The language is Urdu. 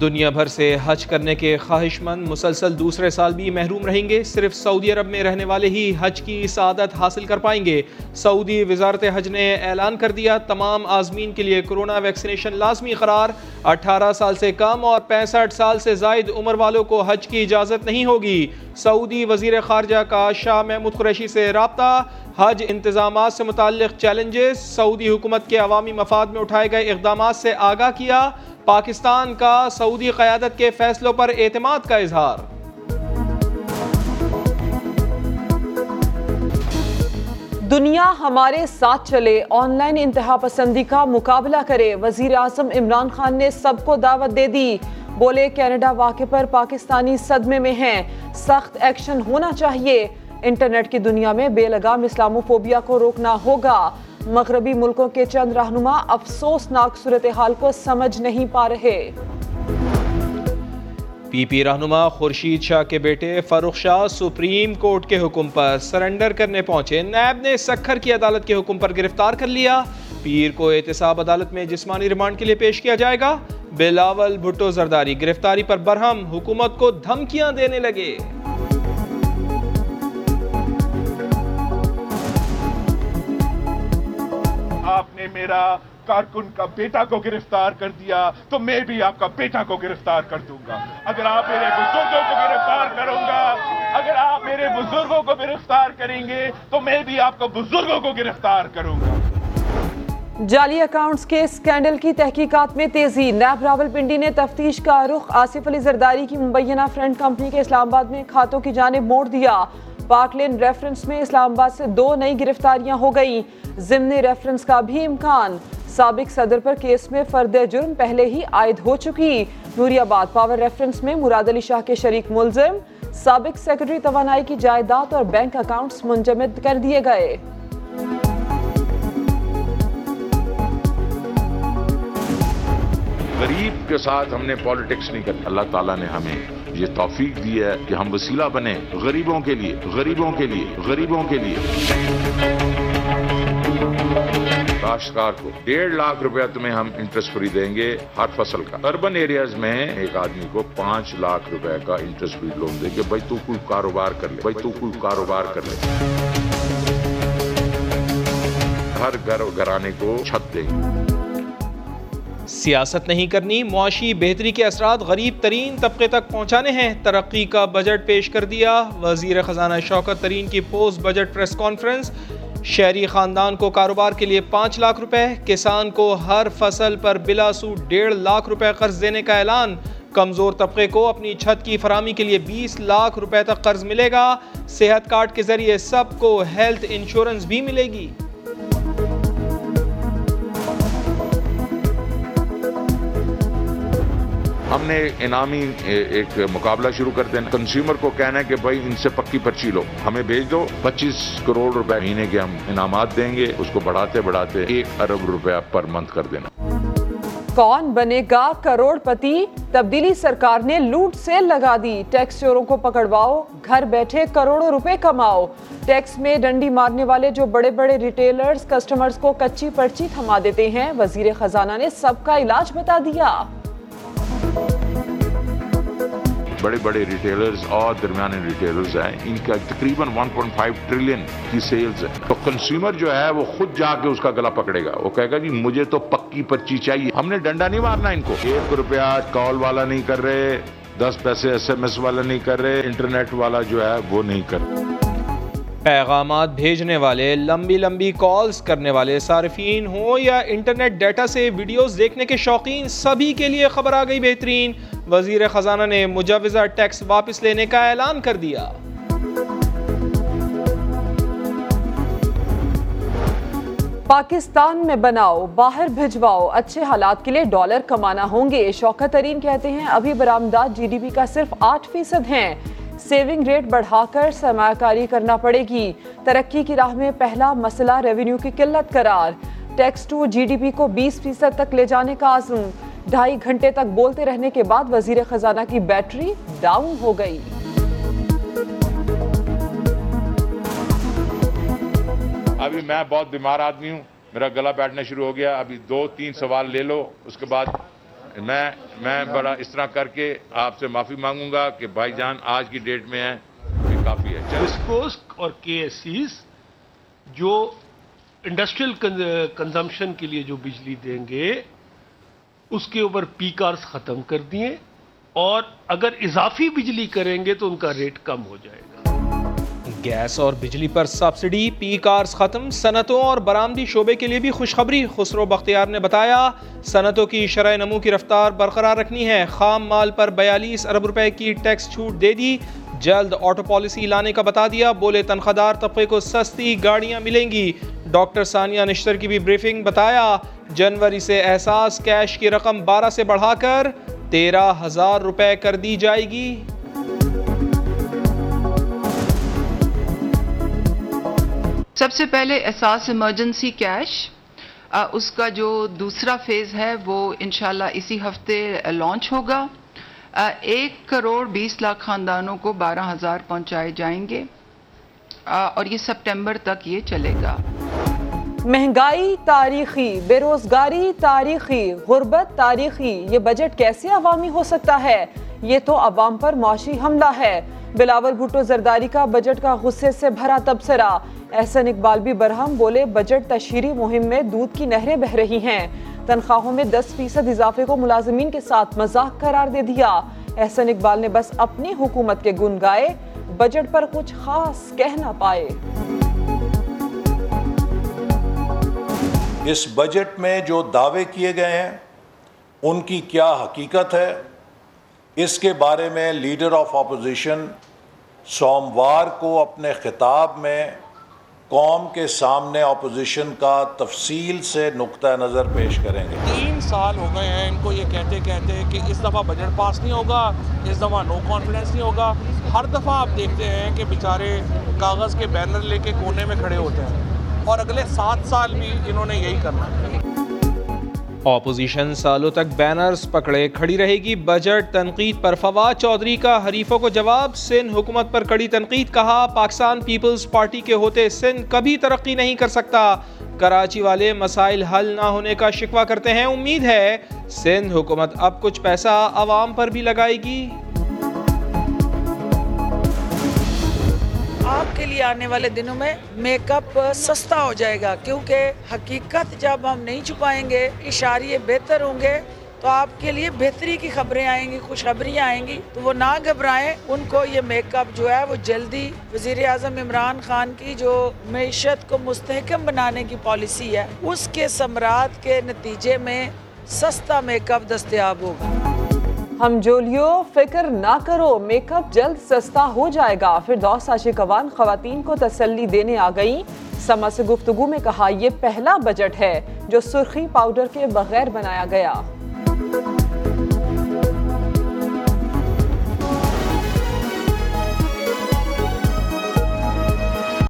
دنیا بھر سے حج کرنے کے خواہش مند مسلسل دوسرے سال بھی محروم رہیں گے۔ صرف سعودی عرب میں رہنے والے ہی حج کی سعادت حاصل کر پائیں گے۔ سعودی وزارت حج نے اعلان کر دیا، تمام آزمین کے لیے کرونا ویکسینیشن لازمی قرار۔ اٹھارہ سال سے کم اور پینسٹھ سال سے زائد عمر والوں کو حج کی اجازت نہیں ہوگی۔ سعودی وزیر خارجہ کا شاہ محمود قریشی سے رابطہ۔ حج انتظامات سے متعلق چیلنجز۔ سعودی حکومت کے عوامی مفاد میں اٹھائے گئے اقدامات سے آگاہ کیا۔ پاکستان کا سعودی قیادت کے فیصلوں پر اعتماد کا اظہار۔ دنیا ہمارے ساتھ چلے، آن لائن انتہا پسندی کا مقابلہ کرے، وزیر اعظم عمران خان نے سب کو دعوت دے دی۔ بولے، کینیڈا واقع پر پاکستانی صدمے میں ہیں۔ سخت ایکشن ہونا چاہیے۔ انٹرنیٹ کی دنیا میں بے لگام اسلاموفوبیا کو روکنا ہوگا۔ مغربی ملکوں کے چند رہنما افسوسناک صورتحال کو سمجھ نہیں پا رہے۔ پی پی رہنما خورشید شاہ کے بیٹے فاروق شاہ سپریم کورٹ کے حکم پر سرنڈر کرنے پہنچے۔ نیب نے سکھر کی عدالت کے حکم پر گرفتار کر لیا۔ پیر کو احتساب عدالت میں جسمانی ریمانڈ کے لیے پیش کیا جائے گا۔ بلاول بھٹو زرداری گرفتاری پر برہم حکومت کو دھمکیاں دینے لگے۔ نے میرا کارکن کا بیٹا کو گرفتار کر دیا، تو میں بھی آپ کا بیٹا کو گرفتار کر دوں گا۔ اگر آپ میرے بزرگوں کو گرفتار کروں گا، اگر آپ میرے بزرگوں کو گرفتار کریں گے، تو میں بھی آپ کو بزرگوں کو گرفتار کروں گا۔ جعلی اکاؤنٹس کے سکینڈل کی تحقیقات میں تیزی۔ نیب راول پنڈی نے تفتیش کا رخ، آصف علی زرداری کی مبینہ فرنٹ کمپنی کے اسلام آباد میں کھاتوں کی جانب موڑ دیا۔ پاکلین ریفرنس میں اسلام آباد سے دو نئی گرفتاریاں ہو گئیں۔ ضمنی ریفرنس کا بھی امکان۔ سابق صدر پر کیس میں فرد جرم پہلے ہی عائد ہو چکی۔ نوری آباد پاور ریفرنس میں مراد علی شاہ کے شریک ملزم۔ سابق سیکرٹری توانائی کی جائیداد اور بینک اکاؤنٹس منجمد کر دیے گئے۔ غریب کے ساتھ ہم نے پالیٹکس نہیں کر اللہ تعالیٰ نے ہمیں یہ توفیق دی ہے کہ ہم وسیلہ بنے غریبوں کے لیے، غریبوں کے لیے، غریبوں کے لیے۔ کاشتکار کو ڈیڑھ لاکھ روپیہ تمہیں ہم انٹرسٹ فری دیں گے ہر فصل کا۔ اربن ایریاز میں ایک آدمی کو پانچ لاکھ روپے کا انٹرسٹ فری لون دیں گے بھائی تو کوئی کاروبار کر لے، بھائی تو کوئی کاروبار کر لے۔ ہر گھر گھرانے کو چھت دیں گے۔ سیاست نہیں کرنی، معاشی بہتری کے اثرات غریب ترین طبقے تک پہنچانے ہیں۔ ترقی کا بجٹ پیش کر دیا۔ وزیر خزانہ شوکت ترین کی پوسٹ بجٹ پریس کانفرنس۔ شہری خاندان کو کاروبار کے لیے پانچ لاکھ روپے۔ کسان کو ہر فصل پر بلا سو ڈیڑھ لاکھ روپے قرض دینے کا اعلان۔ کمزور طبقے کو اپنی چھت کی فراہمی کے لیے بیس لاکھ روپے تک قرض ملے گا۔ صحت کارڈ کے ذریعے سب کو ہیلتھ انشورنس بھی ملے گی۔ ہم نے انعامی ایک مقابلہ شروع کر دینا۔ کنزیومر کو کہنا ہے کہ بھائی، ان سے پکی پرچی لو۔ ہمیں بھیج دو۔ پچیس کروڑ روپے مہینے کے ہم انعامات دیں گے۔ اس کو بڑھاتے بڑھاتے ایک ارب روپیہ پر منتھ کر دینا۔ کون بنے گا کروڑ پتی تبدیلی سرکار نے لوٹ سے لگا دی۔ ٹیکس چوروں کو پکڑواؤ۔ گھر بیٹھے کروڑوں روپے کماؤ۔ ٹیکس میں ڈنڈی مارنے والے جو بڑے بڑے ریٹیلرز کسٹمرز کو کچی پرچی تھما دیتے ہیں۔ وزیر خزانہ نے سب کا علاج بتا دیا۔ بڑے بڑے ریٹیلرز اور درمیانے ریٹیلرز ہیں۔ ان کا تقریباً 1.5 ٹریلین کی سیلز ہے۔ تو کنزیومر جو ہے وہ خود جا کے اس کا گلا پکڑے گا۔ وہ کہے گا جی مجھے تو پکی پرچی چاہیے۔ ہم نے ڈنڈا نہیں مارنا ان کو۔ ایک روپیہ کال والا نہیں کر رہے، دس پیسے ایس ایم ایس والا نہیں کر رہے انٹرنیٹ والا جو ہے وہ نہیں کر رہے۔ پیغامات بھیجنے والے، لمبی لمبی کالز کرنے والے صارفین ہوں یا انٹرنیٹ ڈیٹا سے ویڈیوز دیکھنے کے شوقین، سبھی کے لیے خبر آ گئی بہترین۔ وزیر خزانہ نے مجوزہ ٹیکس واپس لینے کا اعلان کر دیا۔ پاکستان میں بناؤ، باہر بھجواؤ، اچھے حالات کے لیے ڈالر کمانا ہوں گے، شوکت ترین کہتے ہیں، ابھی برآمدات جی ڈی پی کا صرف آٹھ فیصد ہیں۔ سیونگ ریٹ بڑھا کر سرمایہ کاری کرنا پڑے گی۔ ترقی کی راہ میں پہلا مسئلہ ریونیو کی قلت قرار۔ Tax to G D P کو بیس فیصد تک لے جانے کا عزم۔ ڈھائی گھنٹے تک بولتے رہنے کے بعد وزیر خزانہ کی بیٹری ڈاؤن ہو گئی۔ ابھی میں بہت بیمار آدمی ہوں۔ میرا گلا بیٹھنا شروع ہو گیا۔ ابھی دو تین سوال لے لو، اس کے بعد میں میں بڑا اس طرح کر کے آپ سے معافی مانگوں گا کہ بھائی جان آج کی ڈیٹ میں ہے یہ کافی ہے۔ اور کے ایس سیز جو انڈسٹریل کنزمپشن کے لیے جو بجلی دیں گے، اس کے اوپر پی کارز ختم کر دیے اور اگر اضافی بجلی کریں گے تو ان کا ریٹ کم ہو جائے گا۔ گیس اور بجلی پر سبسڈی، پی کارز ختم، صنعتوں اور برآمدی شعبے کے لیے بھی خوشخبری، خسرو بختیار نے بتایا۔ صنعتوں کی شرح نمو کی رفتار برقرار رکھنی ہے۔ خام مال پر بیالیس ارب روپے کی ٹیکس چھوٹ دے دی۔ جلد آٹو پالیسی لانے کا بتا دیا۔ بولے تنخواہ دار طبقے کو سستی گاڑیاں ملیں گی۔ ڈاکٹر ثانیہ نشتر کی بھی بریفنگ بتایا۔ جنوری سے احساس کیش کی رقم بارہ سے بڑھا کر تیرہ ہزار روپے کر دی جائے گی۔ سب سے پہلے احساس ایمرجنسی کیش اس کا جو دوسرا فیز ہے، وہ انشاءاللہ اسی ہفتے لانچ ہوگا۔ ایک کروڑ بیس لاکھ خاندانوں کو بارہ ہزار پہنچائے جائیں گے۔ اور یہ سپٹمبر تک یہ چلے گا۔ مہنگائی تاریخی بے روزگاری تاریخی، غربت تاریخی، یہ بجٹ کیسے عوامی ہو سکتا ہے؟ یہ تو عوام پر معاشی حملہ ہے۔ بلاول بھٹو زرداری کا بجٹ کا غصے سے بھرا تبصرہ۔ احسن اقبال بھی برہم بولے، بجٹ تشہیری مہم میں دودھ کی نہریں بہ رہی ہیں۔ تنخواہوں میں دس فیصد اضافے کو ملازمین کے ساتھ مذاق قرار دے دیا۔ احسن اقبال نے بس اپنی حکومت کے گن گائے، بجٹ پر کچھ خاص کہہ نہ پائے۔ اس بجٹ میں جو دعوے کیے گئے ہیں، ان کی کیا حقیقت ہے؟ اس کے بارے میں لیڈر آف اپوزیشن سوموار کو اپنے خطاب میں قوم کے سامنے اپوزیشن کا تفصیل سے نقطہ نظر پیش کریں گے۔ تین سال ہو گئے ہیں ان کو یہ کہتے کہتے کہ اس دفعہ بجٹ پاس نہیں ہوگا، اس دفعہ نو کانفیڈنس نہیں ہوگا۔ ہر دفعہ آپ دیکھتے ہیں کہ بیچارے کاغذ کے بینر لے کے کونے میں کھڑے ہوتے ہیں اور اگلے سات سال بھی انہوں نے یہی کرنا ہے۔ اپوزیشن سالوں تک بینرز پکڑے کھڑی رہے گی۔ بجٹ تنقید پر فواد چودھری کا حریفوں کو جواب۔ سندھ حکومت پر کڑی تنقید کہا۔ پاکستان پیپلز پارٹی کے ہوتے سندھ کبھی ترقی نہیں کر سکتا۔ کراچی والے مسائل حل نہ ہونے کا شکوہ کرتے ہیں۔ امید ہے سندھ حکومت اب کچھ پیسہ عوام پر بھی لگائے گی۔ آپ کے لیے آنے والے دنوں میں میک اپ سستا ہو جائے گا، کیونکہ حقیقت جب ہم نہیں چھپائیں گے، اشاریے بہتر ہوں گے، تو آپ کے لیے بہتری کی خبریں آئیں گی، خوشخبریاں آئیں گی، تو وہ نہ گھبرائیں، ان کو یہ میک اپ جو ہے، وہ جلدی وزیر اعظم عمران خان کی جو معیشت کو مستحکم بنانے کی پالیسی ہے، اس کے ثمرات کے نتیجے میں سستا میک اپ دستیاب ہوگا۔ ہم جولیو، فکر نہ کرو، میک اپ جلد سستا ہو جائے گا۔ پھر دو ساشی کوان خواتین کو تسلی دینے آ گئیں۔ سما سے گفتگو میں کہا، یہ پہلا بجٹ ہے جو سرخی پاؤڈر کے بغیر بنایا گیا۔